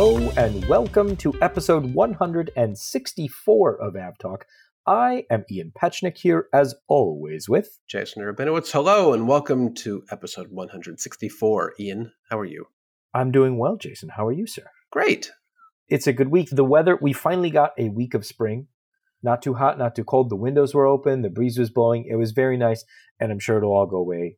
Hello and welcome to episode 164 of AvTalk. I am Ian Petchenik here, as always, with Jason Rabinowitz. Hello and welcome to episode 164. Ian, how are you? I'm doing well, Jason. How are you, sir? Great. It's a good week. The weather, we finally got a week of spring. Not too hot, not too cold. The windows were open, the breeze was blowing. It was very nice, and I'm sure it'll all go away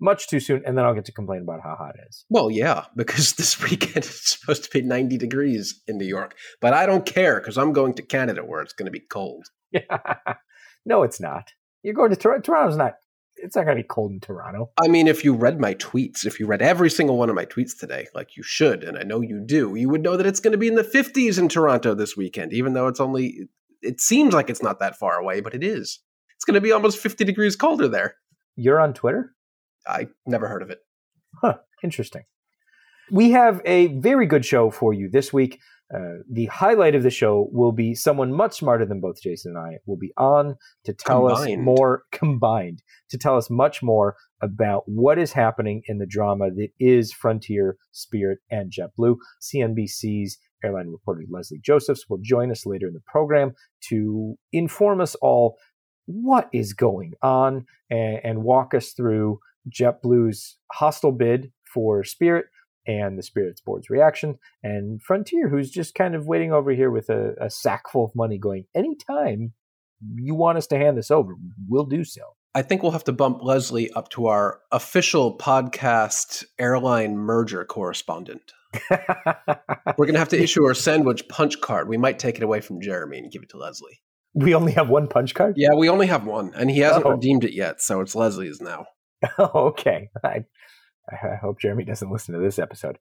much too soon, and then I'll get to complain about how hot it is. Well, yeah, because this weekend it's supposed to be 90 degrees in New York, but I don't care because I'm going to Canada where it's going to be cold. no, it's not. You're going to Toronto. Toronto's not. It's not going to be cold in Toronto. I mean, if you read my tweets, if you read every single one of my tweets today, like you should, and I know you do, you would know that it's going to be in the 50s in Toronto this weekend, even though it's only, it seems like it's not that far away, but it is. It's going to be almost 50 degrees colder there. You're on Twitter? I never heard of it. Huh, interesting. We have a very good show for you this week. Uh, the highlight of the show will be someone much smarter than both Jason and I will be on to tell combined. us more combined to tell us much more about what is happening in the drama that is Frontier, Spirit, and JetBlue. CNBC's airline reporter Leslie Josephs will join us later in the program to inform us all what is going on and, and walk us through JetBlue's hostile bid for Spirit and the Spirit's board's reaction, and Frontier, who's just kind of waiting over here with a, a sack full of money, going, anytime you want us to hand this over, we'll do so. I think we'll have to bump Leslie up to our official podcast airline merger correspondent. We're going to have to issue our sandwich punch card. We might take it away from Jeremy and give it to Leslie. We only have one punch card? Yeah, we only have one, and he hasn't oh. redeemed it yet, so it's Leslie's now. okay. I, I hope Jeremy doesn't listen to this episode.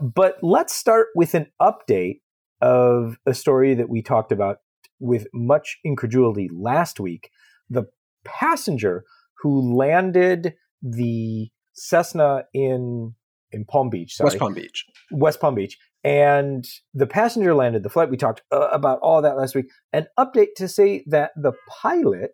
But let's start with an update of a story that we talked about with much incredulity last week. The passenger who landed the Cessna in in Palm Beach, sorry, West Palm Beach, West Palm Beach, and the passenger landed the flight. We talked uh, about all that last week. An update to say that the pilot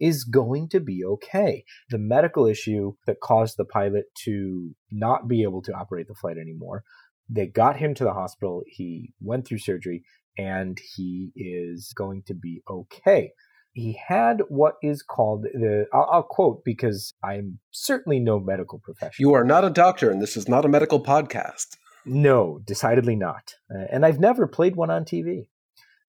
is going to be okay. The medical issue that caused the pilot to not be able to operate the flight anymore, they got him to the hospital. He went through surgery and he is going to be okay. He had what is called the, I'll, I'll quote because I'm certainly no medical professional. You are not a doctor and this is not a medical podcast. No, decidedly not. Uh, and I've never played one on TV.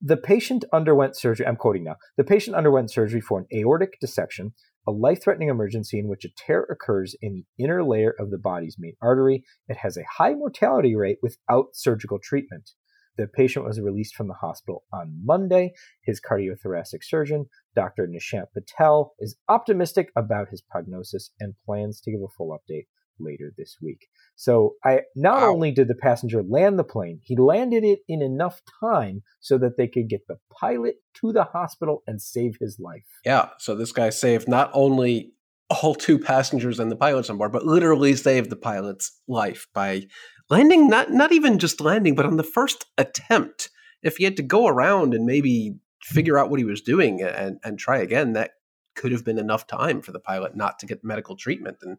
The patient underwent surgery. I'm quoting now. The patient underwent surgery for an aortic dissection, a life threatening emergency in which a tear occurs in the inner layer of the body's main artery. It has a high mortality rate without surgical treatment. The patient was released from the hospital on Monday. His cardiothoracic surgeon, Dr. Nishant Patel, is optimistic about his prognosis and plans to give a full update later this week. So I not wow. only did the passenger land the plane, he landed it in enough time so that they could get the pilot to the hospital and save his life. Yeah, so this guy saved not only all two passengers and the pilots on board, but literally saved the pilot's life by landing not not even just landing, but on the first attempt. If he had to go around and maybe figure out what he was doing and, and try again, that could have been enough time for the pilot not to get medical treatment. And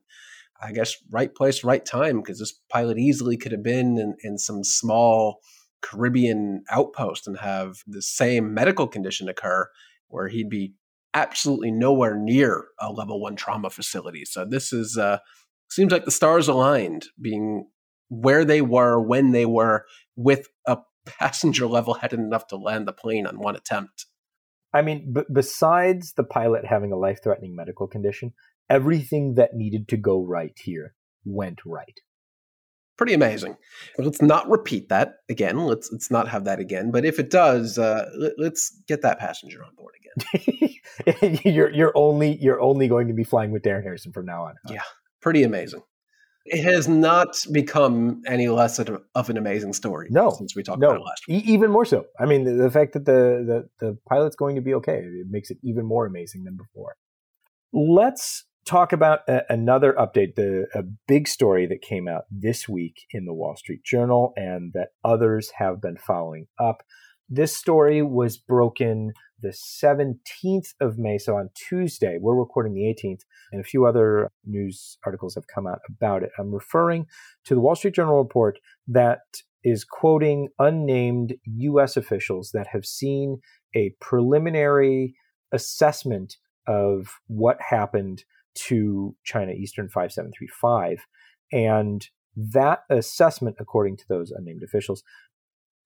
I guess right place, right time, because this pilot easily could have been in, in some small Caribbean outpost and have the same medical condition occur where he'd be absolutely nowhere near a level one trauma facility. So this is uh, seems like the stars aligned, being where they were when they were with a passenger level headed enough to land the plane on one attempt. I mean, b- besides the pilot having a life threatening medical condition, everything that needed to go right here went right. Pretty amazing. Let's not repeat that again. Let's let's not have that again. But if it does, uh, let, us get that passenger on board again. you're you're only you're only going to be flying with Darren Harrison from now on. Huh? Yeah, pretty amazing. It has not become any less of, of an amazing story. No, since we talked no, about it last week. E- even more so. I mean, the, the fact that the, the the pilot's going to be okay it makes it even more amazing than before. Let's talk about a, another update, the a big story that came out this week in the Wall Street Journal and that others have been following up. This story was broken the 17th of May, so on Tuesday. We're recording the 18th, and a few other news articles have come out about it. I'm referring to the Wall Street Journal report that is quoting unnamed U.S. officials that have seen a preliminary assessment of what happened to China Eastern 5735. And that assessment, according to those unnamed officials,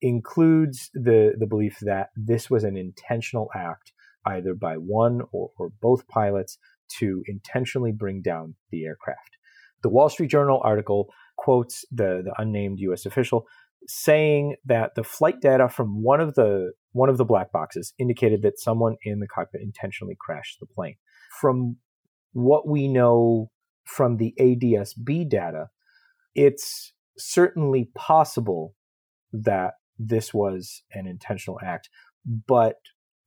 includes the, the belief that this was an intentional act, either by one or, or both pilots, to intentionally bring down the aircraft. The Wall Street Journal article quotes the, the unnamed U.S. official saying that the flight data from one of the one of the black boxes indicated that someone in the cockpit intentionally crashed the plane. From what we know from the ADSB data, it's certainly possible that this was an intentional act, but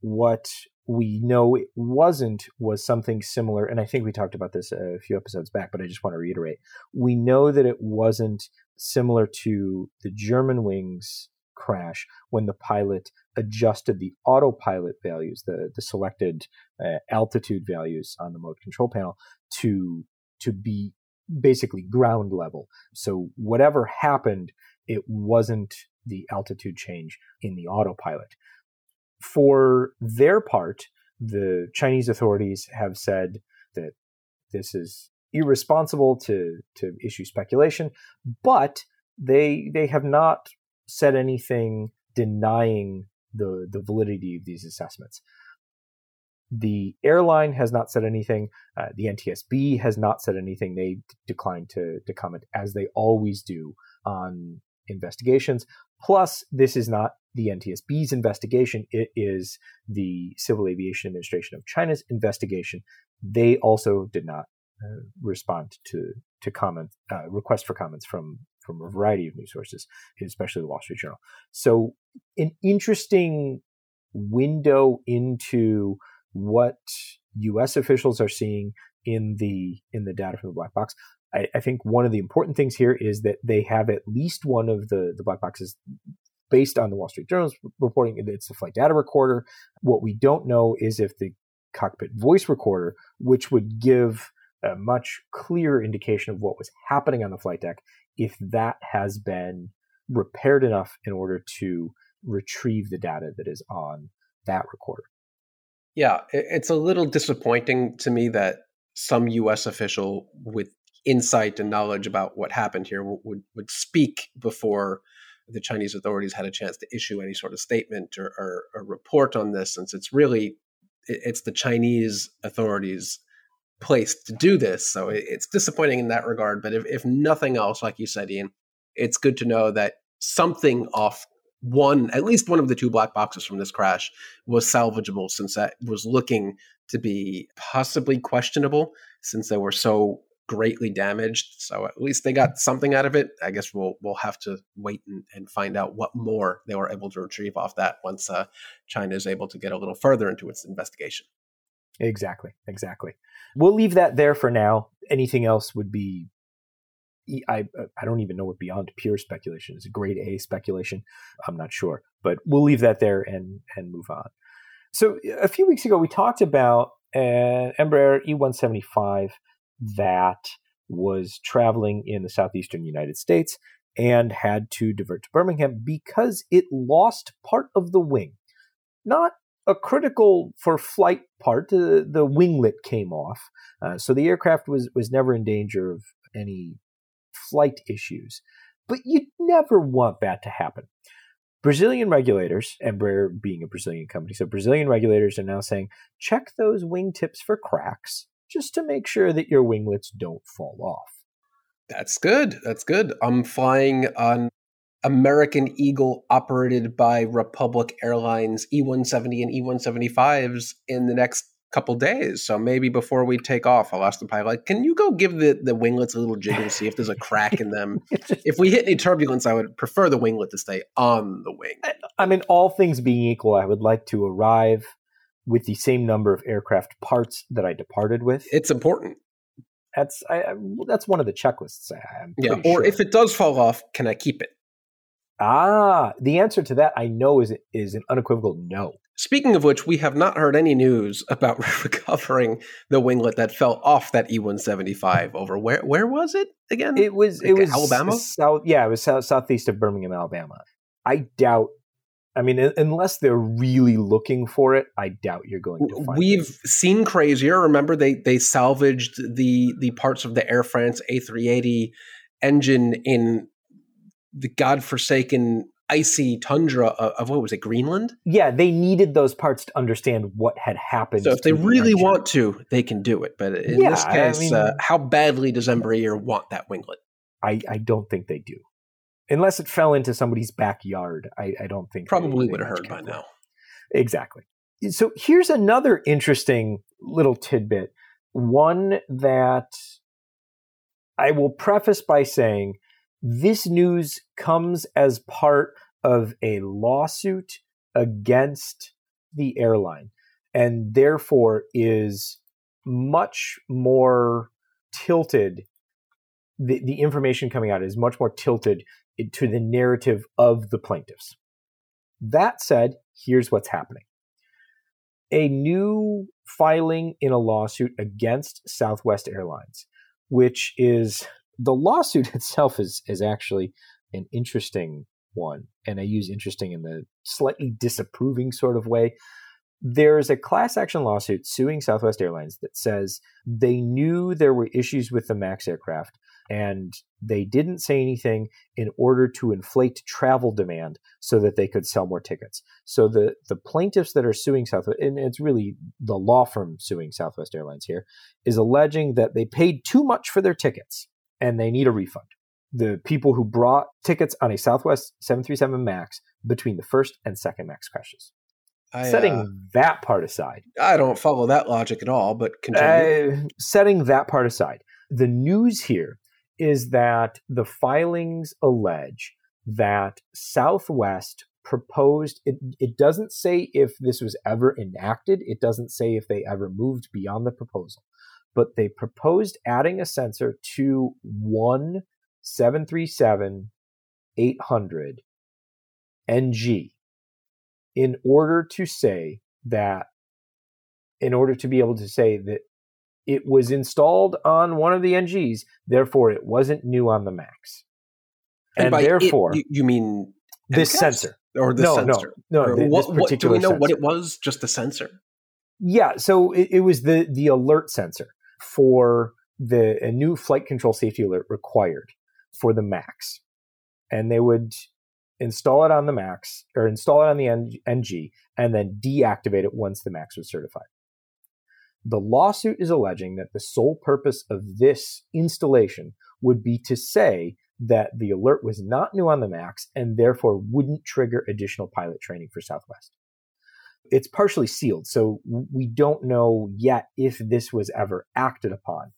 what we know it wasn't was something similar. And I think we talked about this a few episodes back, but I just want to reiterate. We know that it wasn't similar to the Germanwings crash when the pilot adjusted the autopilot values, the, the selected uh, altitude values on the mode control panel to, to be basically ground level. So whatever happened, it wasn't the altitude change in the autopilot. For their part, the Chinese authorities have said that this is irresponsible to to issue speculation, but they they have not said anything denying the the validity of these assessments. The airline has not said anything. Uh, the NTSB has not said anything. They d- declined to to comment, as they always do on investigations. Plus, this is not the NTSB's investigation. It is the Civil Aviation Administration of China's investigation. They also did not uh, respond to to comment uh, requests for comments from from a variety of news sources, especially the Wall Street Journal. So, an interesting window into what U.S. officials are seeing in the in the data from the black box. I, I, think one of the important things here is that they have at least one of the the black boxes based on the Wall Street Journal's reporting. It's the flight data recorder. What we don't know is if the cockpit voice recorder, which would give a much clearer indication of what was happening on the flight deck, if that has been repaired enough in order to retrieve the data that is on that recorder. Yeah, it's a little disappointing to me that some U.S. official with insight and knowledge about what happened here would would speak before the Chinese authorities had a chance to issue any sort of statement or, or, or report on this, since it's really it's the Chinese authorities' place to do this. So it's disappointing in that regard. But if, if nothing else, like you said, Ian, it's good to know that something off one, at least one of the two black boxes from this crash was salvageable since that was looking to be possibly questionable since they were so greatly damaged. So at least they got something out of it. I guess we'll we'll have to wait and, and find out what more they were able to retrieve off that once uh, China is able to get a little further into its investigation. Exactly, exactly. We'll leave that there for now. Anything else would be I uh, I don't even know what beyond pure speculation is. A grade A speculation. I'm not sure, but we'll leave that there and and move on. So a few weeks ago, we talked about an Embraer E175 that was traveling in the southeastern United States and had to divert to Birmingham because it lost part of the wing. Not a critical for flight part. Uh, the winglet came off, uh, so the aircraft was was never in danger of any flight issues. But you'd never want that to happen. Brazilian regulators, Embraer being a Brazilian company, so Brazilian regulators are now saying check those wingtips for cracks just to make sure that your winglets don't fall off. That's good. That's good. I'm flying on American Eagle operated by Republic Airlines E170 and E175s in the next couple days. So maybe before we take off, I'll ask the pilot, can you go give the, the winglets a little jiggle, to see if there's a crack in them? if we hit any turbulence, I would prefer the winglet to stay on the wing. I mean, all things being equal, I would like to arrive with the same number of aircraft parts that I departed with. It's important. That's I, that's one of the checklists. I, yeah, or sure. if it does fall off, can I keep it? Ah, the answer to that I know is is an unequivocal no. Speaking of which, we have not heard any news about recovering the winglet that fell off that E175 over where where was it again? It was like it was Alabama. South, yeah, it was south, southeast of Birmingham, Alabama. I doubt. I mean, unless they're really looking for it, I doubt you're going to find We've it. seen crazier. Remember, they they salvaged the the parts of the Air France A380 engine in the godforsaken icy tundra of, of, what was it, Greenland? Yeah, they needed those parts to understand what had happened. So if they really the want to, they can do it. But in yeah, this case, I mean, uh, how badly does Embraer want that winglet? I, I don't think they do. Unless it fell into somebody's backyard, I, I don't think probably would have heard by now. Exactly. So here's another interesting little tidbit. One that I will preface by saying this news comes as part of a lawsuit against the airline and therefore is much more tilted. The, the information coming out is much more tilted to the narrative of the plaintiffs. That said, here's what's happening. A new filing in a lawsuit against Southwest Airlines, which is the lawsuit itself is is actually an interesting one, and I use interesting in the slightly disapproving sort of way. There's a class action lawsuit suing Southwest Airlines that says they knew there were issues with the MAX aircraft and they didn't say anything in order to inflate travel demand so that they could sell more tickets. So the the plaintiffs that are suing Southwest, and it's really the law firm suing Southwest Airlines here, is alleging that they paid too much for their tickets and they need a refund. The people who brought tickets on a Southwest 737 MAX between the first and second MAX crashes. I, setting uh, that part aside. I don't follow that logic at all, but continue. Uh, setting that part aside, the news here is that the filings allege that Southwest proposed it, it doesn't say if this was ever enacted it doesn't say if they ever moved beyond the proposal but they proposed adding a sensor to one 737 800 NG in order to say that, in order to be able to say that it was installed on one of the NGs, therefore it wasn't new on the Max. And, and therefore, it, you, mean this sensor or the no, sensor? No, no, no. What, what, do we know sensor. what it was? Just the sensor? Yeah, so it, it was the the alert sensor for the a new flight control safety alert required for the Max, and they would install it on the Max or install it on the NG and then deactivate it once the Max was certified. The lawsuit is alleging that the sole purpose of this installation would be to say that the alert was not new on the Max and therefore wouldn't trigger additional pilot training for Southwest it's partially sealed, so we don't know yet if this was ever acted upon.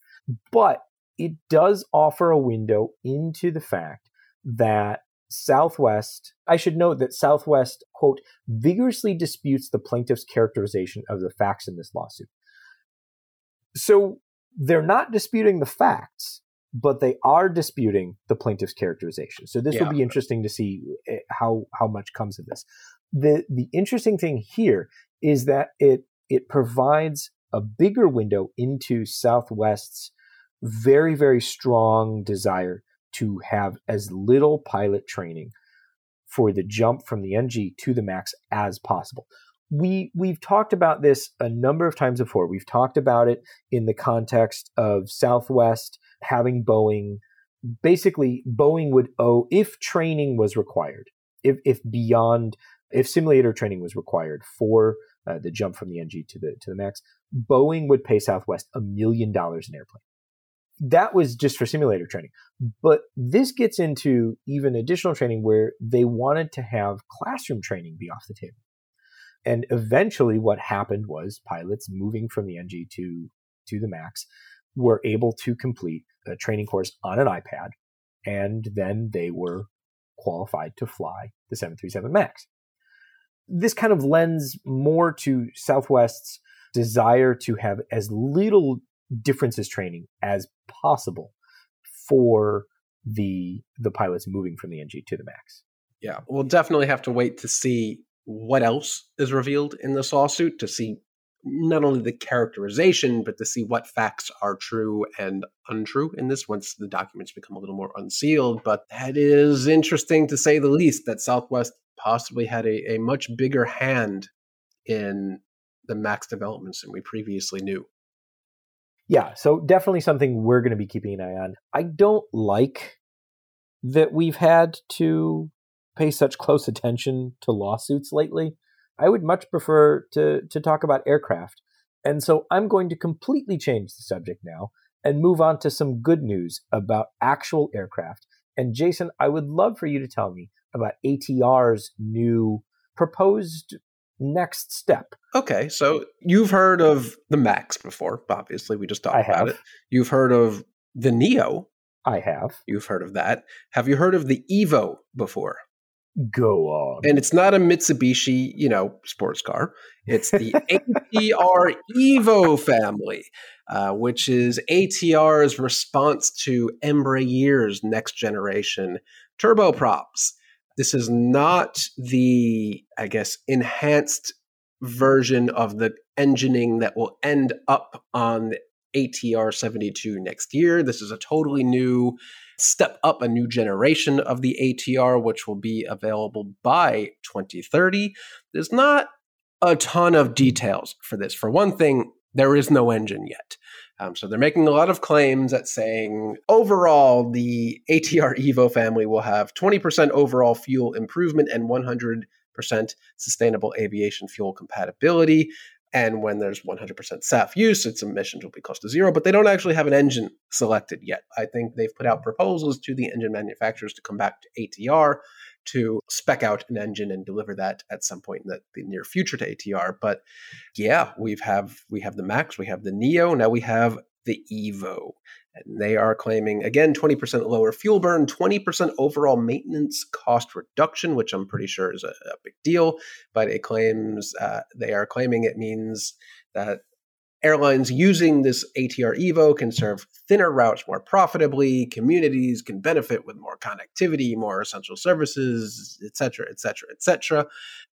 But it does offer a window into the fact that Southwest, I should note that Southwest, quote, vigorously disputes the plaintiff's characterization of the facts in this lawsuit. So they're not disputing the facts, but they are disputing the plaintiff's characterization. So this yeah. will be interesting to see eh, how how much comes of this the the interesting thing here is that it it provides a bigger window into Southwest's very very strong desire to have as little pilot training for the jump from the NG to the max as possible. We we've talked about this a number of times before. We've talked about it in the context of Southwest having Boeing basically Boeing would owe if training was required, if if beyond if simulator training was required for uh, the jump from the NG to the to the max, Boeing would pay Southwest a million dollars an airplane. That was just for simulator training. But this gets into even additional training where they wanted to have classroom training be off the table. And eventually what happened was pilots moving from the NG to to the max were able to complete a training course on an iPad and then they were qualified to fly the 737 max this kind of lends more to Southwest's desire to have as little differences training as possible for the the pilots moving from the NG to the max. Yeah, we'll definitely have to wait to see what else is revealed in this lawsuit to see not only the characterization, but to see what facts are true and untrue in this once the documents become a little more unsealed. But that is interesting to say the least that Southwest possibly had a, a much bigger hand in the max developments than we previously knew. Yeah, so definitely something we're going to be keeping an eye on. I don't like that we've had to pay such close attention to lawsuits lately. I would much prefer to, to talk about aircraft. And so I'm going to completely change the subject now and move on to some good news about actual aircraft. And Jason, I would love for you to tell me about ATR's new proposed next step. Okay, so you've heard of the Max before, obviously. We just talked about it. You've heard of the Neo. I have. You've heard of that. Have you heard of the Evo before? Go on. And it's not a Mitsubishi, you know, sports car. It's the ATR Evo family, uh, which is ATR's response to Embraer's next generation turboprops. This is not the, I guess, enhanced version of the engineering that will end up on ATR 72 next year. This is a totally new step up a new generation of the ATR, which will be available by 2030. There's not a ton of details for this. For one thing, there is no engine yet. Um, so they're making a lot of claims at saying overall the ATR Evo family will have 20% overall fuel improvement and 100% sustainable aviation fuel compatibility. And when there's 100% SAF use, its emissions will be close to zero, but they don't actually have an engine selected yet. I think they've put out proposals to the engine manufacturers to come back to ATR to spec out an engine and deliver that at some point in the, the near future to ATR. But yeah, we've have we have the Max, we have the Neo, now we have the Evo. And they are claiming, again, 20% lower fuel burn, 20% overall maintenance cost reduction, which I'm pretty sure is a, a big deal. But it claims, uh, they are claiming it means that Airlines using this ATR Evo can serve thinner routes more profitably. Communities can benefit with more connectivity, more essential services, etc., etc., etc.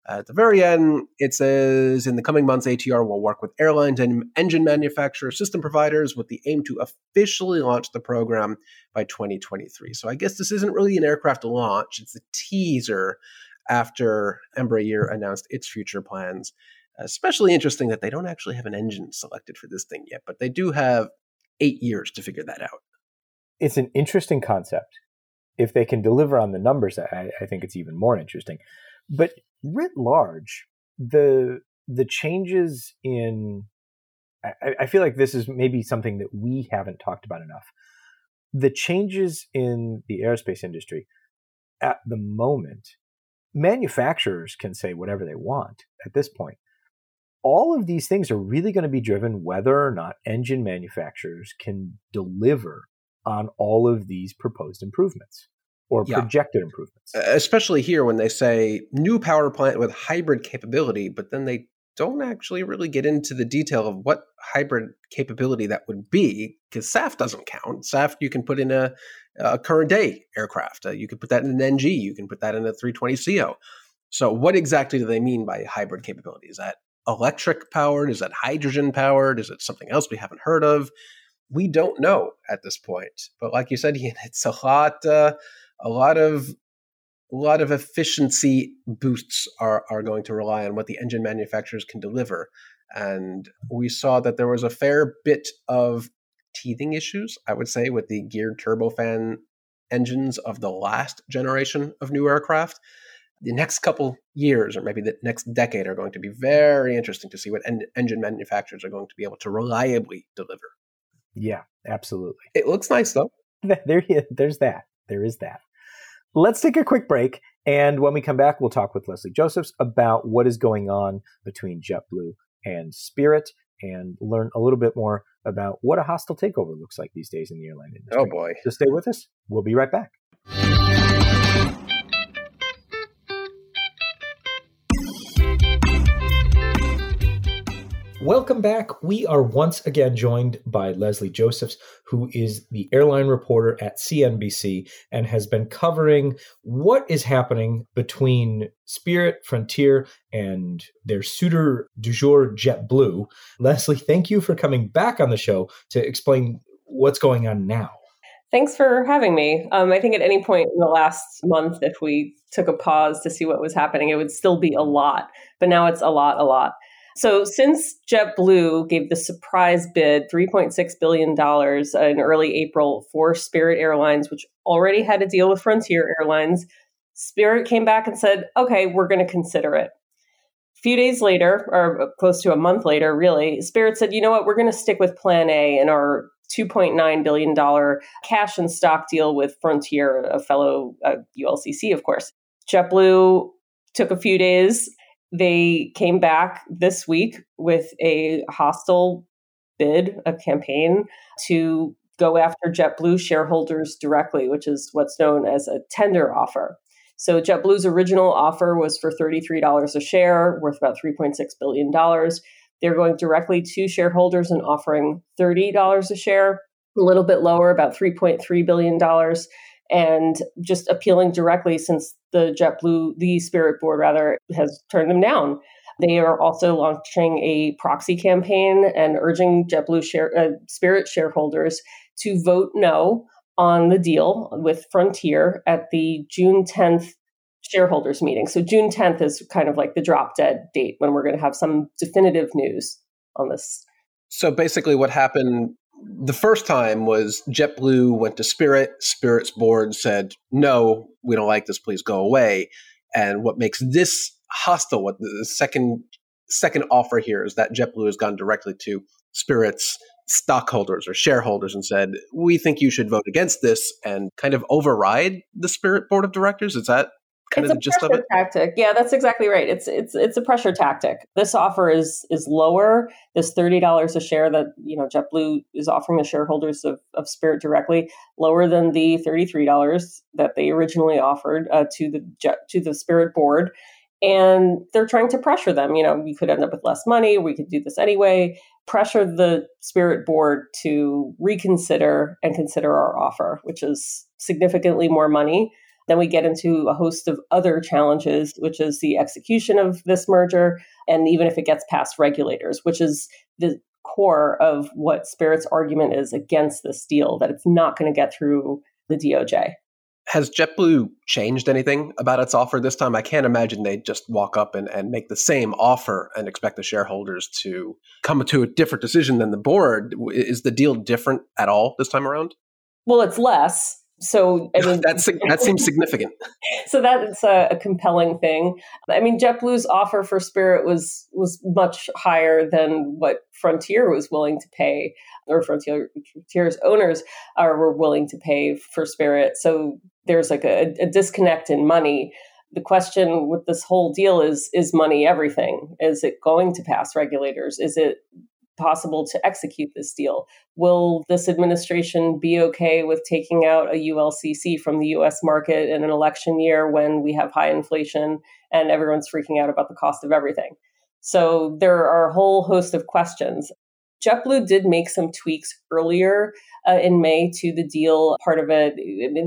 At the very end, it says in the coming months, ATR will work with airlines and engine manufacturers, system providers, with the aim to officially launch the program by 2023. So I guess this isn't really an aircraft launch; it's a teaser after Embraer announced its future plans Especially interesting that they don't actually have an engine selected for this thing yet, but they do have eight years to figure that out. It's an interesting concept. If they can deliver on the numbers, I, I think it's even more interesting. But writ large, the the changes in I, I feel like this is maybe something that we haven't talked about enough. The changes in the aerospace industry at the moment, manufacturers can say whatever they want at this point all of these things are really going to be driven whether or not engine manufacturers can deliver on all of these proposed improvements or yeah. projected improvements. Especially here when they say new power plant with hybrid capability, but then they don't actually really get into the detail of what hybrid capability that would be because SAF doesn't count. SAF you can put in a, a current day aircraft. Uh, you can put that in an NG. You can put that in a 320CO. So what exactly do they mean by hybrid capability? Is that electric powered? Is that hydrogen powered? Is it something else we haven't heard of? We don't know at this point. But like you said, it's a lot, uh, a lot of, a lot of efficiency boosts are are going to rely on what the engine manufacturers can deliver. And we saw that there was a fair bit of teething issues, I would say, with the geared turbofan engines of the last generation of new aircraft the next couple years or maybe the next decade are going to be very interesting to see what en- engine manufacturers are going to be able to reliably deliver. Yeah, absolutely. It looks nice though. There, there's that. There is that. Let's take a quick break. And when we come back, we'll talk with Leslie Josephs about what is going on between JetBlue and Spirit and learn a little bit more about what a hostile takeover looks like these days in the airline oh, industry. Oh, boy. So stay with us. We'll be right back. Welcome back. We are once again joined by Leslie Josephs, who is the airline reporter at CNBC and has been covering what is happening between Spirit, Frontier, and their suitor du jour, JetBlue. Leslie, thank you for coming back on the show to explain what's going on now. Thanks for having me. Um, I think at any point in the last month, if we took a pause to see what was happening, it would still be a lot. But now it's a lot, a lot. So, since JetBlue gave the surprise bid $3.6 billion in early April for Spirit Airlines, which already had a deal with Frontier Airlines, Spirit came back and said, okay, we're going to consider it. A few days later, or close to a month later, really, Spirit said, you know what, we're going to stick with Plan A and our $2.9 billion cash and stock deal with Frontier, a fellow uh, ULCC, of course. JetBlue took a few days they came back this week with a hostile bid, a campaign to go after JetBlue shareholders directly, which is what's known as a tender offer. So JetBlue's original offer was for $33 a share, worth about $3.6 billion. They're going directly to shareholders and offering $30 a share, a little bit lower, about $3.3 billion and just appealing directly since the JetBlue, the Spirit board rather, has turned them down. They are also launching a proxy campaign and urging JetBlue share, uh, Spirit shareholders to vote no on the deal with Frontier at the June 10th shareholders meeting. So June 10th is kind of like the drop dead date when we're going to have some definitive news on this. So basically, what happened the first time was JetBlue went to Spirit. Spirit's board said, no, we don't like this, please go away. And what makes this hostile, what the second second offer here is that JetBlue has gone directly to Spirit's stockholders or shareholders and said, we think you should vote against this and kind of override the Spirit board of directors. Is that kind it's of the gist of it? Tactic. Yeah, that's exactly right. It's it's it's a pressure tactic. This offer is is lower. This thirty dollars a share that you know JetBlue is offering the shareholders of, of Spirit directly, lower than the thirty three dollars that they originally offered uh, to the Jet to the Spirit board. And they're trying to pressure them. You know, we could end up with less money. We could do this anyway. Pressure the Spirit board to reconsider and consider our offer, which is significantly more money then we get into a host of other challenges, which is the execution of this merger, and even if it gets past regulators, which is the core of what Spirit's argument is against this deal, that it's not going to get through the DOJ. Has JetBlue changed anything about its offer this time? I can't imagine they'd just walk up and, and make the same offer and expect the shareholders to come to a different decision than the board. Is the deal different at all this time around? Well, it's less so I mean, that's that seems significant. so that's a, a, compelling thing. I mean, JetBlue's offer for Spirit was was much higher than what Frontier was willing to pay, or Frontier Frontier's owners are were willing to pay for Spirit. So there's like a, a disconnect in money. The question with this whole deal is: is money everything? Is it going to pass regulators? Is it possible to execute this deal? Will this administration be okay with taking out a ULCC from the US market in an election year when we have high inflation and everyone's freaking out about the cost of everything? So there are a whole host of questions. JetBlue did make some tweaks earlier uh, in May to the deal. Part of it,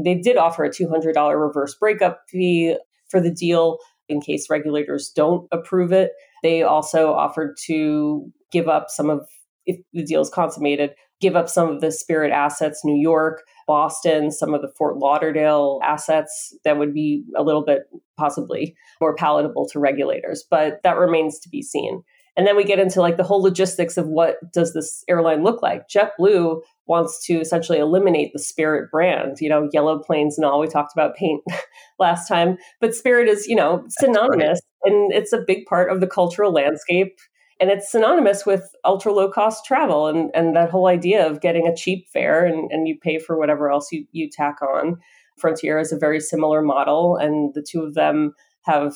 they did offer a $200 reverse breakup fee for the deal in case regulators don't approve it. They also offered to give up some of, if the deal is consummated, give up some of the Spirit assets, New York, Boston, some of the Fort Lauderdale assets that would be a little bit possibly more palatable to regulators. But that remains to be seen. And then we get into like the whole logistics of what does this airline look like? JetBlue wants to essentially eliminate the Spirit brand, you know, yellow planes and all. We talked about paint last time, but Spirit is, you know, synonymous and it's a big part of the cultural landscape and it's synonymous with ultra low cost travel and, and that whole idea of getting a cheap fare and, and you pay for whatever else you, you tack on. Frontier is a very similar model, and the two of them have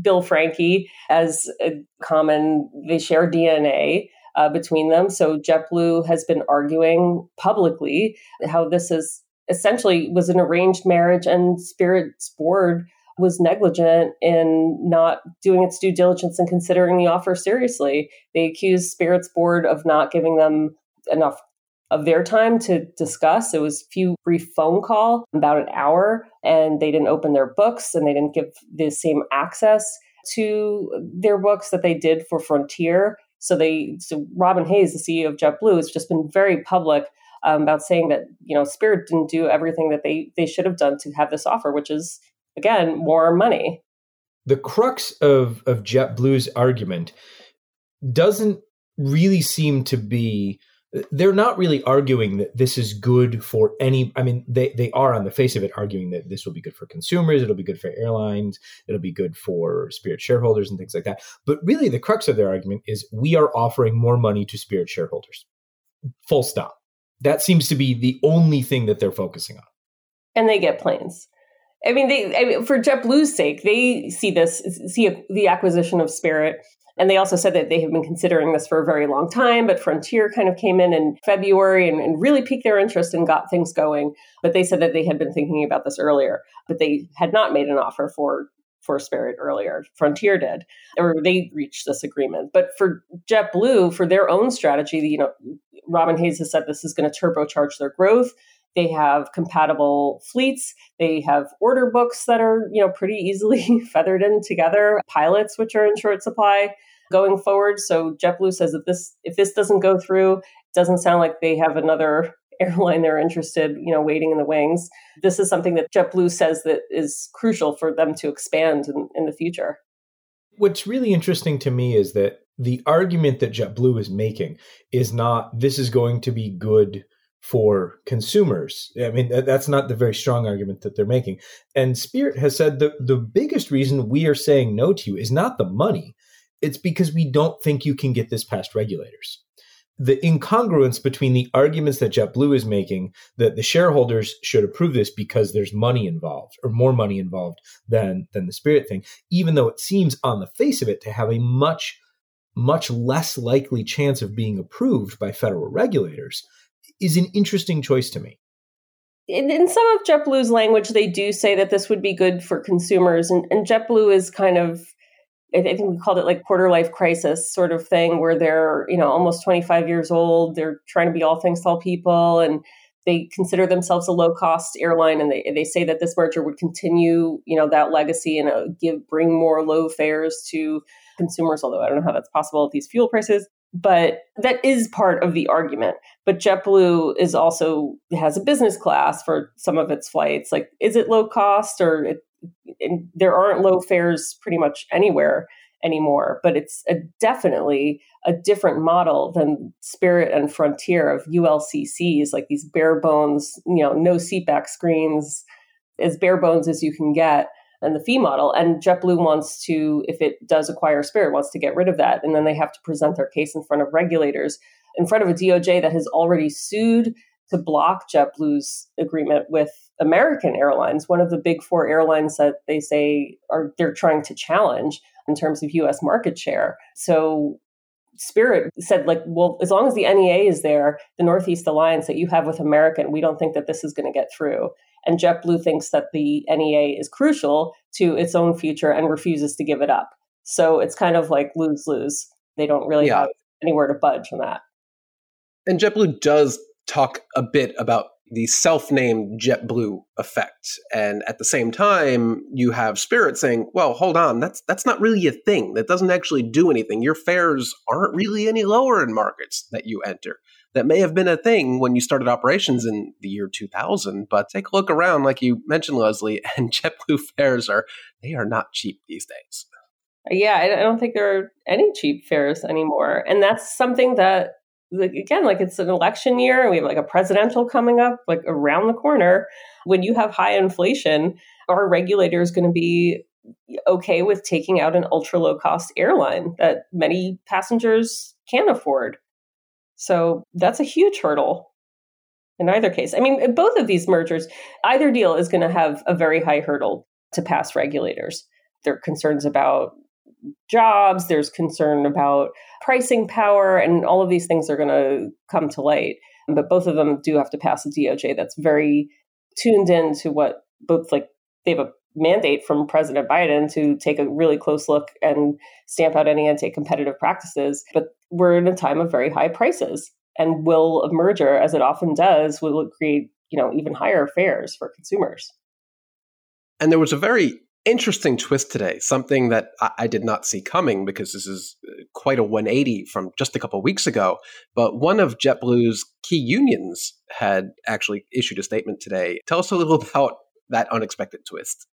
Bill Franke as a common, they share DNA. Uh, between them. So JetBlue has been arguing publicly how this is essentially was an arranged marriage and Spirit's board was negligent in not doing its due diligence and considering the offer seriously. They accused Spirit's board of not giving them enough of their time to discuss. It was a few brief phone call, about an hour, and they didn't open their books and they didn't give the same access to their books that they did for Frontier. So they, so Robin Hayes, the CEO of JetBlue, has just been very public um, about saying that you know Spirit didn't do everything that they they should have done to have this offer, which is again more money. The crux of of JetBlue's argument doesn't really seem to be they're not really arguing that this is good for any i mean they, they are on the face of it arguing that this will be good for consumers it'll be good for airlines it'll be good for spirit shareholders and things like that but really the crux of their argument is we are offering more money to spirit shareholders full stop that seems to be the only thing that they're focusing on. And they get planes. I mean, they I mean, for JetBlue's sake, they see this see a, the acquisition of Spirit, and they also said that they have been considering this for a very long time. But Frontier kind of came in in February and, and really piqued their interest and got things going. But they said that they had been thinking about this earlier, but they had not made an offer for for Spirit earlier. Frontier did, or they reached this agreement. But for JetBlue, for their own strategy, you know, Robin Hayes has said this is going to turbocharge their growth. They have compatible fleets. They have order books that are, you know, pretty easily feathered in together. Pilots, which are in short supply going forward. So JetBlue says that this, if this doesn't go through, doesn't sound like they have another airline they're interested, you know, waiting in the wings. This is something that JetBlue says that is crucial for them to expand in, in the future. What's really interesting to me is that the argument that JetBlue is making is not this is going to be good for consumers. I mean, that's not the very strong argument that they're making. And Spirit has said the, the biggest reason we are saying no to you is not the money, it's because we don't think you can get this past regulators the incongruence between the arguments that JetBlue is making that the shareholders should approve this because there's money involved or more money involved than than the Spirit thing, even though it seems on the face of it to have a much much less likely chance of being approved by federal regulators, is an interesting choice to me. In, in some of JetBlue's language, they do say that this would be good for consumers, and, and JetBlue is kind of I think we called it like quarter life crisis sort of thing where they're, you know, almost 25 years old. They're trying to be all things to all people and they consider themselves a low cost airline and they, they say that this merger would continue, you know, that legacy and uh, give bring more low fares to consumers, although I don't know how that's possible at these fuel prices. But that is part of the argument. But JetBlue is also has a business class for some of its flights. Like, is it low cost or it, there aren't low fares pretty much anywhere anymore, but it's a, definitely a different model than Spirit and Frontier of ULCCs, like these bare bones, you know, no seatback screens, as bare bones as you can get, and the fee model. And JetBlue wants to, if it does acquire Spirit, wants to get rid of that, and then they have to present their case in front of regulators, in front of a DOJ that has already sued to block JetBlue's agreement with American Airlines, one of the big four airlines that they say are they're trying to challenge in terms of US market share. So Spirit said, like, well, as long as the NEA is there, the Northeast Alliance that you have with American, we don't think that this is going to get through. And JetBlue thinks that the NEA is crucial to its own future and refuses to give it up. So it's kind of like lose lose. They don't really yeah. have anywhere to budge on that. And JetBlue does talk a bit about the self-named JetBlue effect, and at the same time, you have Spirit saying, "Well, hold on, that's that's not really a thing. That doesn't actually do anything. Your fares aren't really any lower in markets that you enter. That may have been a thing when you started operations in the year 2000, but take a look around, like you mentioned, Leslie, and JetBlue fares are they are not cheap these days." Yeah, I don't think there are any cheap fares anymore, and that's something that again, like it's an election year and we have like a presidential coming up, like around the corner. When you have high inflation, our regulator is going to be okay with taking out an ultra low cost airline that many passengers can't afford. So that's a huge hurdle in either case. I mean, both of these mergers, either deal is going to have a very high hurdle to pass regulators. There are concerns about jobs, there's concern about pricing power, and all of these things are going to come to light. But both of them do have to pass a DOJ that's very tuned in to what both like they have a mandate from President Biden to take a really close look and stamp out any anti competitive practices. But we're in a time of very high prices. And will a merger, as it often does, will create you know even higher fares for consumers. And there was a very interesting twist today, something that I, did not see coming because this is uh, quite a 180 from just a couple weeks ago. But one of JetBlue's key unions had actually issued a statement today. Tell us a little about that unexpected twist.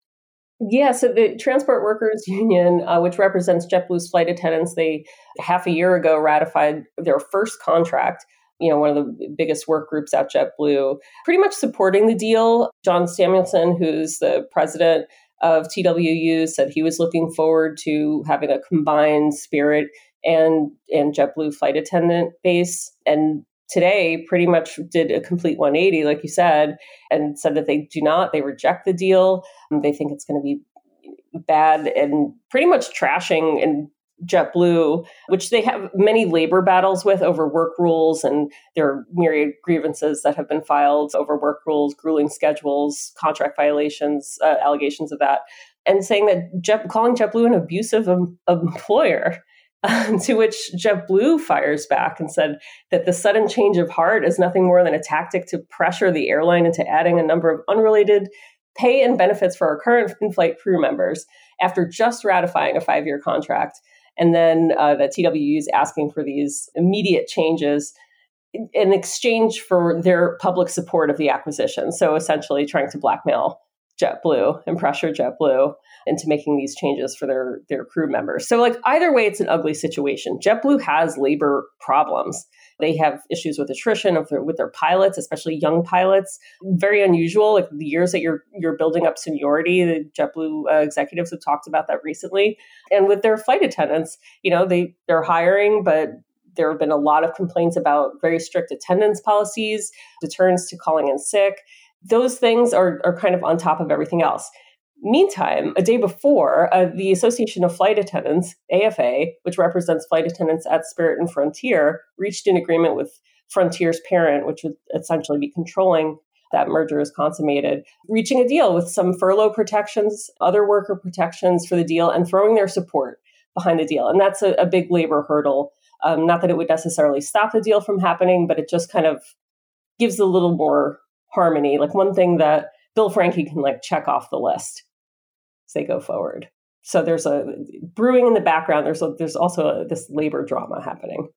Yeah, so the Transport Workers Union, uh, which represents JetBlue's flight attendants, they half a year ago ratified their first contract. You know, one of the biggest work groups at JetBlue, pretty much supporting the deal. John Samuelson, who's the president of TWU, said he was looking forward to having a combined Spirit and and JetBlue flight attendant base. And today pretty much did a complete 180, like you said, and said that they do not, they reject the deal. They think it's going to be bad and pretty much trashing and JetBlue, which they have many labor battles with over work rules, and there are myriad grievances that have been filed over work rules, grueling schedules, contract violations, uh, allegations of that, and saying that Jet, calling JetBlue an abusive employer. Um, to which JetBlue fires back and said that the sudden change of heart is nothing more than a tactic to pressure the airline into adding a number of unrelated pay and benefits for our current in flight crew members after just ratifying a five year contract. And then uh, that TWU is asking for these immediate changes in exchange for their public support of the acquisition. So essentially trying to blackmail JetBlue and pressure JetBlue into making these changes for their their crew members. So like either way, it's an ugly situation. JetBlue has labor problems. They have issues with attrition of their, with their pilots, especially young pilots. Very unusual. Like the years that you're you're building up seniority, the JetBlue uh, executives have talked about that recently. And with their flight attendants, you know, they they're hiring, but there have been a lot of complaints about very strict attendance policies, deterrence to calling in sick those things are, are kind of on top of everything else. Meantime, a day before, uh, the Association of Flight Attendants, AFA, which represents flight attendants at Spirit and Frontier, reached an agreement with Frontier's parent, which would essentially be controlling that merger is consummated, reaching a deal with some furlough protections, other worker protections for the deal, and throwing their support behind the deal. And that's a, a big labor hurdle. Um, not that it would necessarily stop the deal from happening, but it just kind of gives a little more harmony. Like one thing that Bill Franke can like check off the list as they go forward. So there's a brewing in the background. There's a, there's also a, this labor drama happening.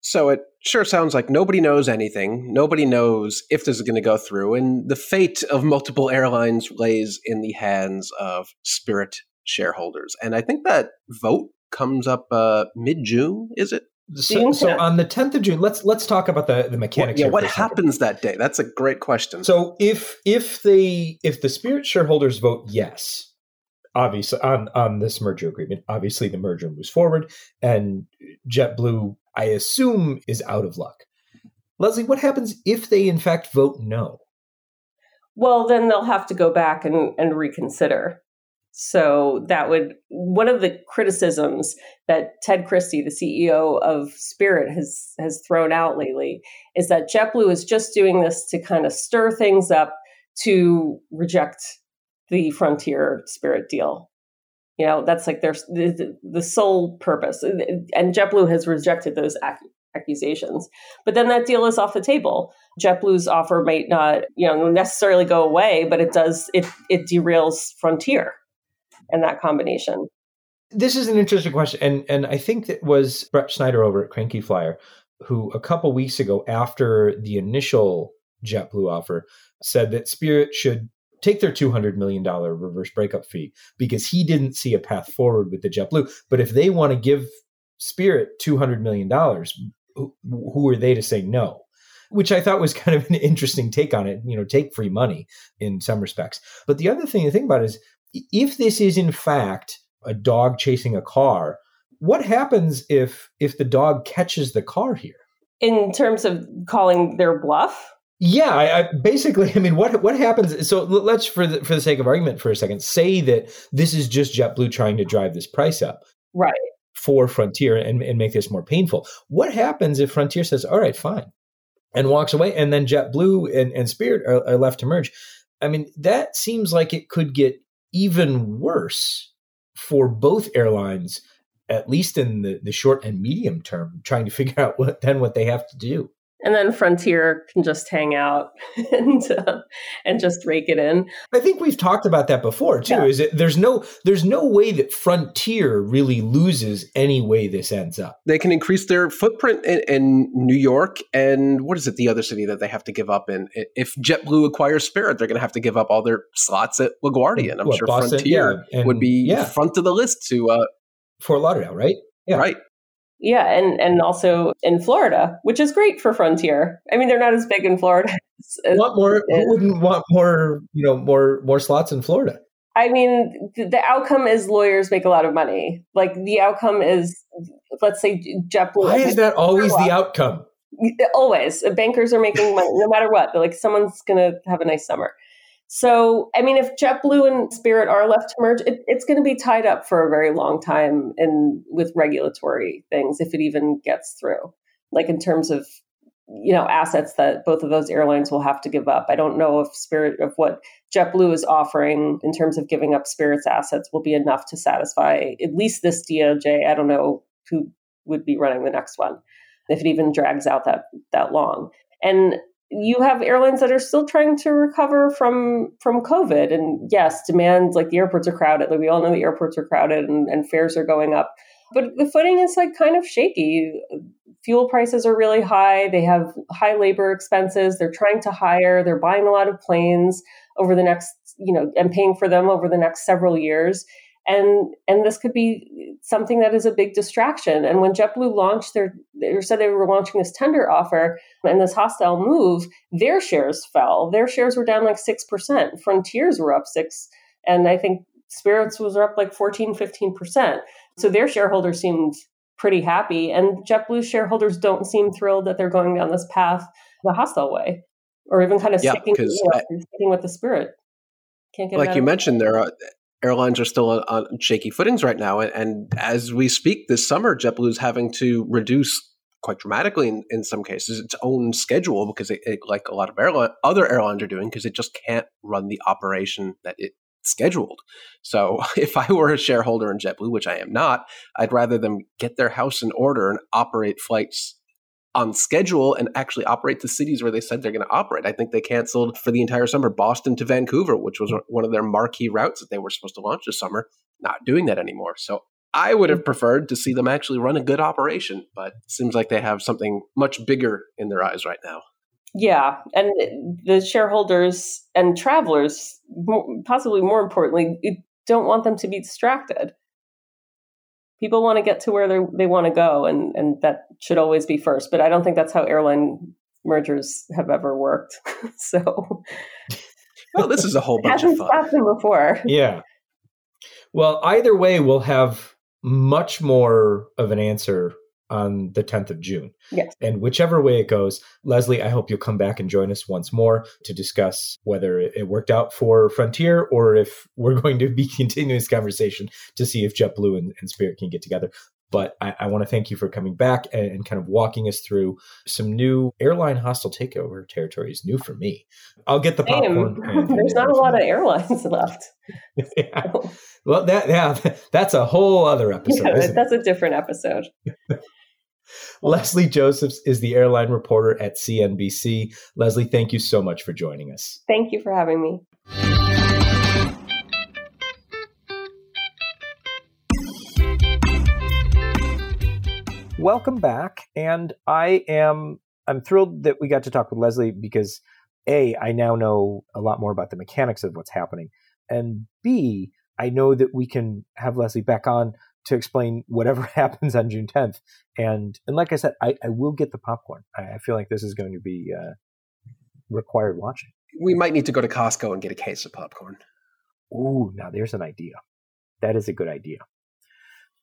So it sure sounds like nobody knows anything. Nobody knows if this is going to go through, and the fate of multiple airlines lays in the hands of Spirit shareholders. And I think that vote comes up uh, mid June. Is it? So, so, on the 10th of June, let's let's talk about the the mechanics. yeah, what happens that day? That's a great question. So if if they if the Spirit shareholders vote yes, obviously on on this merger agreement, obviously the merger moves forward, and JetBlue, I assume, is out of luck. Leslie, what happens if they in fact vote no? Well, then they'll have to go back and, and reconsider. So that would one of the criticisms that Ted Christie, the CEO of Spirit, has has thrown out lately is that JetBlue is just doing this to kind of stir things up to reject the Frontier Spirit deal. You know, that's like their the, the sole purpose, and JetBlue has rejected those ac- accusations. But then that deal is off the table. JetBlue's offer might not, you know, necessarily go away, but it does it it derails Frontier and that combination? This is an interesting question, and and I think it was Brett Snyder over at Cranky Flier who a couple weeks ago, after the initial JetBlue offer, said that Spirit should take their $200 million reverse breakup fee because he didn't see a path forward with the JetBlue. But if they want to give Spirit $200 million, who, who are they to say no? Which I thought was kind of an interesting take on it, you know, take free money in some respects. But the other thing to think about is if this is in fact a dog chasing a car, what happens if if the dog catches the car here? In terms of calling their bluff? Yeah, I, I, basically, I mean, what what happens? So let's, for the for the sake of argument, for a second, say that this is just JetBlue trying to drive this price up, right, for Frontier and, and make this more painful. What happens if Frontier says, "All right, fine," and walks away, and then JetBlue and, and Spirit are, are left to merge? I mean, that seems like it could get even worse for both airlines, at least in the, the short and medium term, trying to figure out what then what they have to do and then Frontier can just hang out and uh, and just rake it in. I think we've talked about that before too. Yeah. Is it there's no there's no way that Frontier really loses any way this ends up. They can increase their footprint in, in New York and what is it the other city that they have to give up in? If JetBlue acquires Spirit, they're going to have to give up all their slots at LaGuardia. And I'm what, sure Boston, Frontier yeah, would be yeah. front of the list to uh, Fort Lauderdale, right? Yeah. Right. Yeah, and and also in Florida, which is great for Frontier. I mean, they're not as big in Florida. As, want more? Who wouldn't want more? You know, more more slots in Florida. I mean, the outcome is lawyers make a lot of money. Like the outcome is, let's say, JetBlue. Why is that always the outcome? Always, bankers are making money no matter what. They're like, someone's going to have a nice summer. So, I mean, if JetBlue and Spirit are left to merge, it, it's going to be tied up for a very long time in with regulatory things, if it even gets through. Like in terms of you know assets that both of those airlines will have to give up. I don't know if Spirit of what JetBlue is offering in terms of giving up Spirit's assets will be enough to satisfy at least this DOJ. I don't know who would be running the next one if it even drags out that that long. And you have airlines that are still trying to recover from from COVID. And yes, demand like the airports are crowded. Like we all know the airports are crowded and, and fares are going up. But the footing is like kind of shaky. Fuel prices are really high. They have high labor expenses. They're trying to hire. They're buying a lot of planes over the next, you know, and paying for them over the next several years and and this could be something that is a big distraction. And when JetBlue launched their, they said they were launching this tender offer and this hostile move, their shares fell. Their shares were down like six percent. Frontiers were up six, and I think Spirits was up like 14, 15 percent. So their shareholders seemed pretty happy, and JetBlue shareholders don't seem thrilled that they're going down this path the hostile way, or even kind of yeah, sticking, you know, I, sticking with the Spirit. Can't get like you mentioned, there are airlines are still on, on shaky footings right now. And, and, as we speak this summer, JetBlue is having to reduce quite dramatically in, in some cases its own schedule because it, it like a lot of airline, other airlines are doing because it just can't run the operation that it scheduled. So if I were a shareholder in JetBlue, which I am not, I'd rather them get their house in order and operate flights on schedule and actually operate the cities where they said they're going to operate. I think they canceled for the entire summer Boston to Vancouver, which was one of their marquee routes that they were supposed to launch this summer, not doing that anymore. So I would have mm. preferred to see them actually run a good operation, but seems like they have something much bigger in their eyes right now. Yeah, and the shareholders and travelers, possibly more importantly, don't want them to be distracted people want to get to where they they want to go, and and that should always be first. But I don't think that's how airline mergers have ever worked. so, well, this is a whole bunch hasn't of fun. happened before. Yeah. Well, either way, we'll have much more of an answer on the 10th of June. Yes. And whichever way it goes, Leslie, I hope you'll come back and join us once more to discuss whether it worked out for Frontier or if we're going to be continuing this conversation to see if JetBlue and, and Spirit can get together. But I, I want to thank you for coming back and, and, kind of walking us through some new airline hostile takeover territories, new for me. I'll get the popcorn. There's not a lot of airlines left. yeah. Well, that yeah, that's a whole other episode. Yeah, that's a different episode. Leslie Josephs is the airline reporter at CNBC. Leslie, thank you so much for joining us. Thank you for having me. Welcome back, and I am I'm thrilled that we got to talk with Leslie because a I now know a lot more about the mechanics of what's happening, and b I know that we can have Leslie back on to explain whatever happens on June 10th. And and like I said, I, I will get the popcorn. I, I, feel like this is going to be uh, required watching. We might need to go to Costco and get a case of popcorn. Ooh, now there's an idea. That is a good idea.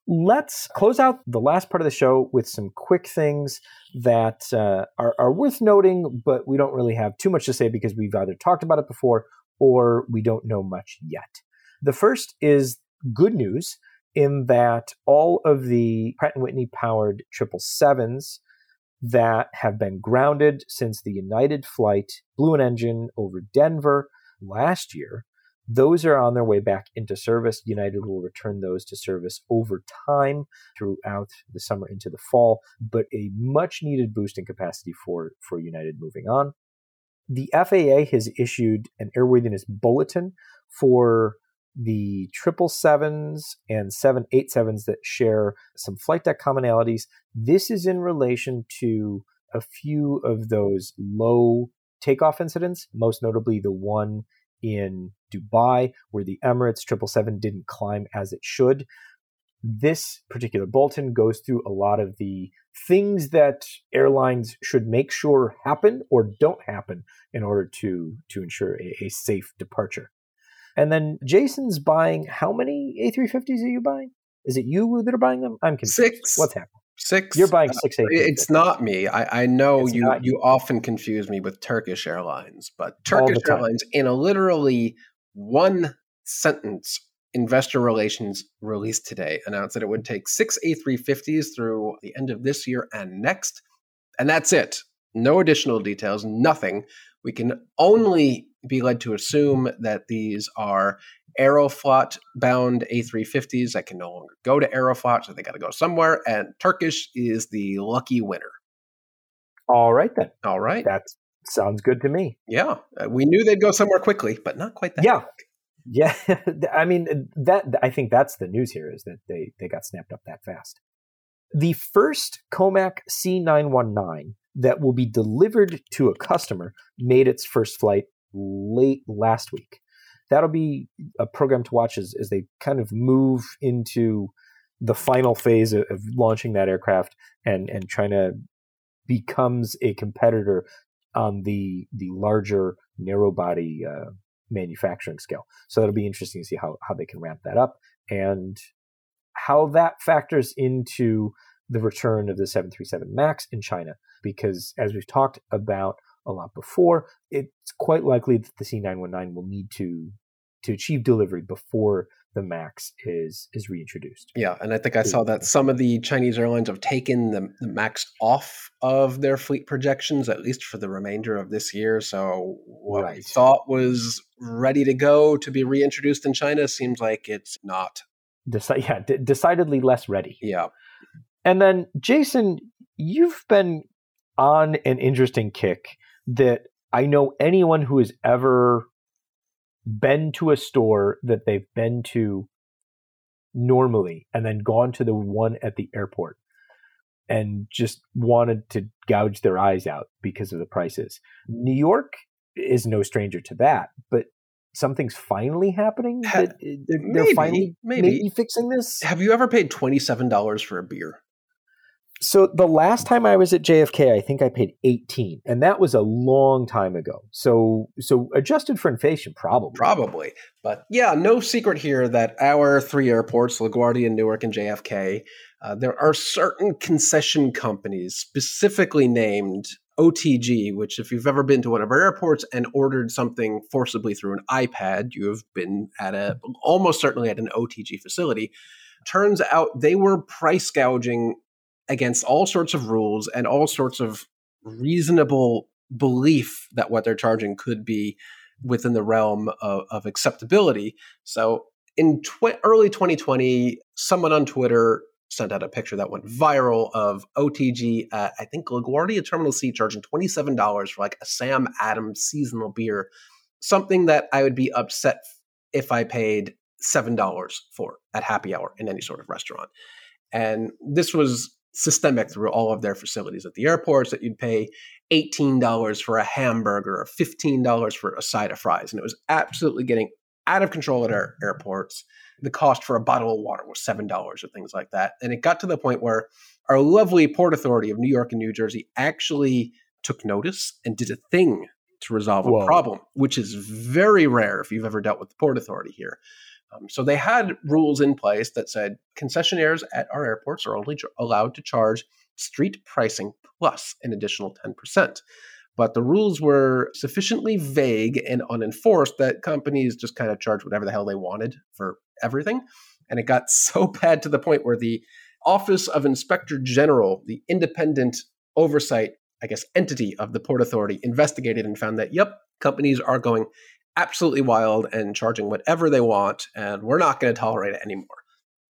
Let's close out the last part of the show with some quick things that uh, are, are worth noting, but we don't really have too much to say because we've either talked about it before or we don't know much yet. The first is good news in that all of the Pratt & Whitney powered 777s that have been grounded since the United flight blew an engine over Denver last year Those are on their way back into service. United will return those to service over time throughout the summer into the fall, but a much needed boost in capacity for, for United moving on. The FAA has issued an airworthiness bulletin for the triple sevens and seven eight sevens that share some flight deck commonalities. This is in relation to a few of those low takeoff incidents, most notably the one in Dubai, where the Emirates 777 didn't climb as it should. This particular bulletin goes through a lot of the things that airlines should make sure happen or don't happen in order to, to ensure a, a safe departure. And then Jason's buying how many A350s are you buying? Is it you that are buying them? I'm confused. Six. What's happening? Six. You're buying uh, six. Uh, it's not me. I, I know it's you. You often confuse me with Turkish Airlines, but Turkish Airlines, in a literally one sentence, investor relations released today announced that it would take six A350s through the end of this year and next, and that's it. No additional details. Nothing. We can only be led to assume that these are Aeroflot bound A350s that can no longer go to Aeroflot, so they got to go somewhere. And Turkish is the lucky winner. All right, then. All right. That sounds good to me. Yeah. Uh, we knew they'd go somewhere quickly, but not quite that Yeah. Quick. Yeah. I mean, that I think that's the news here is that they, they got snapped up that fast. The first Comac C919 that will be delivered to a customer made its first flight late last week that'll be a program to watch as, as they kind of move into the final phase of, of launching that aircraft and and to becomes a competitor on the the larger narrow body uh, manufacturing scale. So that'll be interesting to see how how they can ramp that up and how that factors into the return of the 737 Max in China. Because as we've talked about a lot before, it's quite likely that the C919 will need to to achieve delivery before the Max is is reintroduced. Yeah, and I think I saw that some of the Chinese airlines have taken the, the Max off of their fleet projections, at least for the remainder of this year. So what right. we thought was ready to go to be reintroduced in China seems like it's not. Deci- yeah, d- decidedly less ready. Yeah. And then, Jason, you've been on an interesting kick that I know anyone who has ever been to a store that they've been to normally and then gone to the one at the airport and just wanted to gouge their eyes out because of the prices. New York is no stranger to that, but something's finally happening. That uh, they're, maybe, they're finally maybe. maybe fixing this. Have you ever paid twenty seven dollars for a beer? So the last time I was at JFK, I think I paid 18, and that was a long time ago. So so adjusted for inflation, probably. Probably. But yeah, no secret here that our three airports, LaGuardia, Newark, and JFK, uh, there are certain concession companies specifically named OTG, which if you've ever been to one of our airports and ordered something forcibly through an iPad, you have been at a almost certainly at an OTG facility. Turns out they were price gouging against all sorts of rules and all sorts of reasonable belief that what they're charging could be within the realm of, of acceptability. So in tw- early 2020, someone on Twitter sent out a picture that went viral of OTG I think, LaGuardia Terminal C charging $27 for like a Sam Adams seasonal beer, something that I would be upset if I paid $7 for at happy hour in any sort of restaurant. And this was systemic through all of their facilities at the airports that you'd pay $18 for a hamburger or $15 for a side of fries. And it was absolutely getting out of control at our airports. The cost for a bottle of water was $7 or things like that. And it got to the point where our lovely Port Authority of New York and New Jersey actually took notice and did a thing to resolve Whoa. a problem, which is very rare if you've ever dealt with the Port Authority here. Um, so they had rules in place that said concessionaires at our airports are only allowed to charge street pricing plus an additional 10%. But the rules were sufficiently vague and unenforced that companies just kind of charged whatever the hell they wanted for everything. And it got so bad to the point where the Office of Inspector General, the independent oversight, I guess, entity of the Port Authority, investigated and found that, yep, companies are going absolutely wild and charging whatever they want, and we're not going to tolerate it anymore.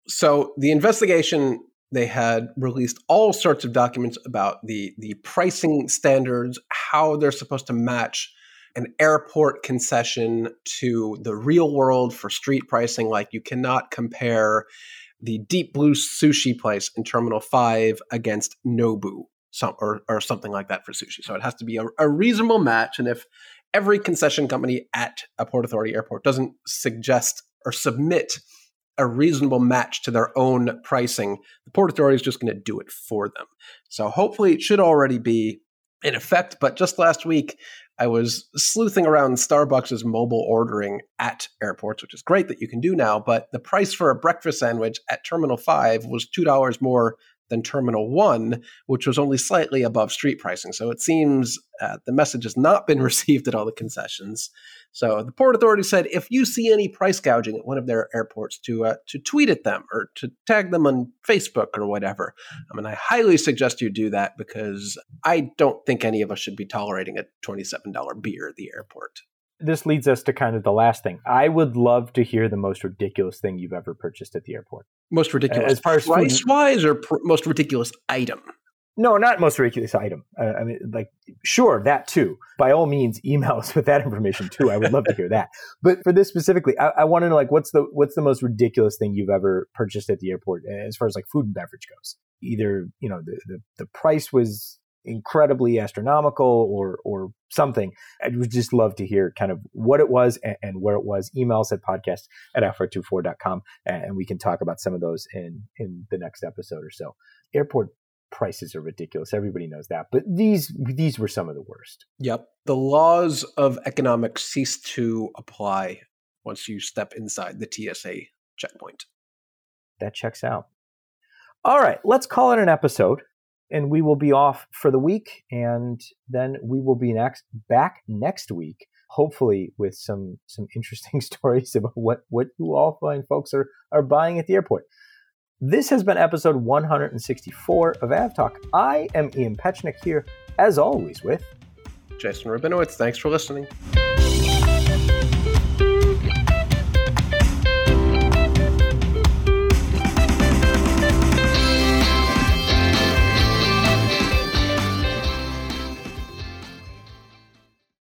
So the investigation they had released all sorts of documents about the the pricing standards, how they're supposed to match an airport concession to the real world for street pricing. Like you cannot compare the Deep Blue sushi place in Terminal Five against Nobu, some, or or something like that for sushi. So it has to be a, a reasonable match. And if every concession company at a Port Authority airport doesn't suggest or submit a reasonable match to their own pricing, the Port Authority is just going to do it for them. So hopefully it should already be in effect. But just last week, I was sleuthing around Starbucks' mobile ordering at airports, which is great that you can do now. But the price for a breakfast sandwich at Terminal 5 was $2 more than Terminal 1, which was only slightly above street pricing. So it seems uh, the message has not been received at all the concessions. So the Port Authority said if you see any price gouging at one of their airports, to uh, to tweet at them or to tag them on Facebook or whatever. I mean, I highly suggest you do that because I don't think any of us should be tolerating a twenty-seven dollar beer at the airport this leads us to kind of the last thing. I would love to hear the most ridiculous thing you've ever purchased at the airport. Most ridiculous, as far as price wise, or pr- most ridiculous item. No, not most ridiculous item. Uh, I mean, like, sure, that too. By all means, email us with that information too. I would love to hear that. But for this specifically, I, I want to know, like, what's the what's the most ridiculous thing you've ever purchased at the airport as far as like food and beverage goes? Either you know the the, the price was incredibly astronomical or or something. I would just love to hear kind of what it was and, and where it was. Emails at podcast at fr24.com and we can talk about some of those in in the next episode or so. Airport prices are ridiculous. Everybody knows that. But these these were some of the worst. Yep. The laws of economics cease to apply once you step inside the TSA checkpoint. That checks out. All right, let's call it an episode and we will be off for the week and then we will be next back next week hopefully with some some interesting stories about what what you all fine folks are are buying at the airport. This has been episode 164 of avtalk i am ian petchenik here as always with jason rabinowitz thanks for listening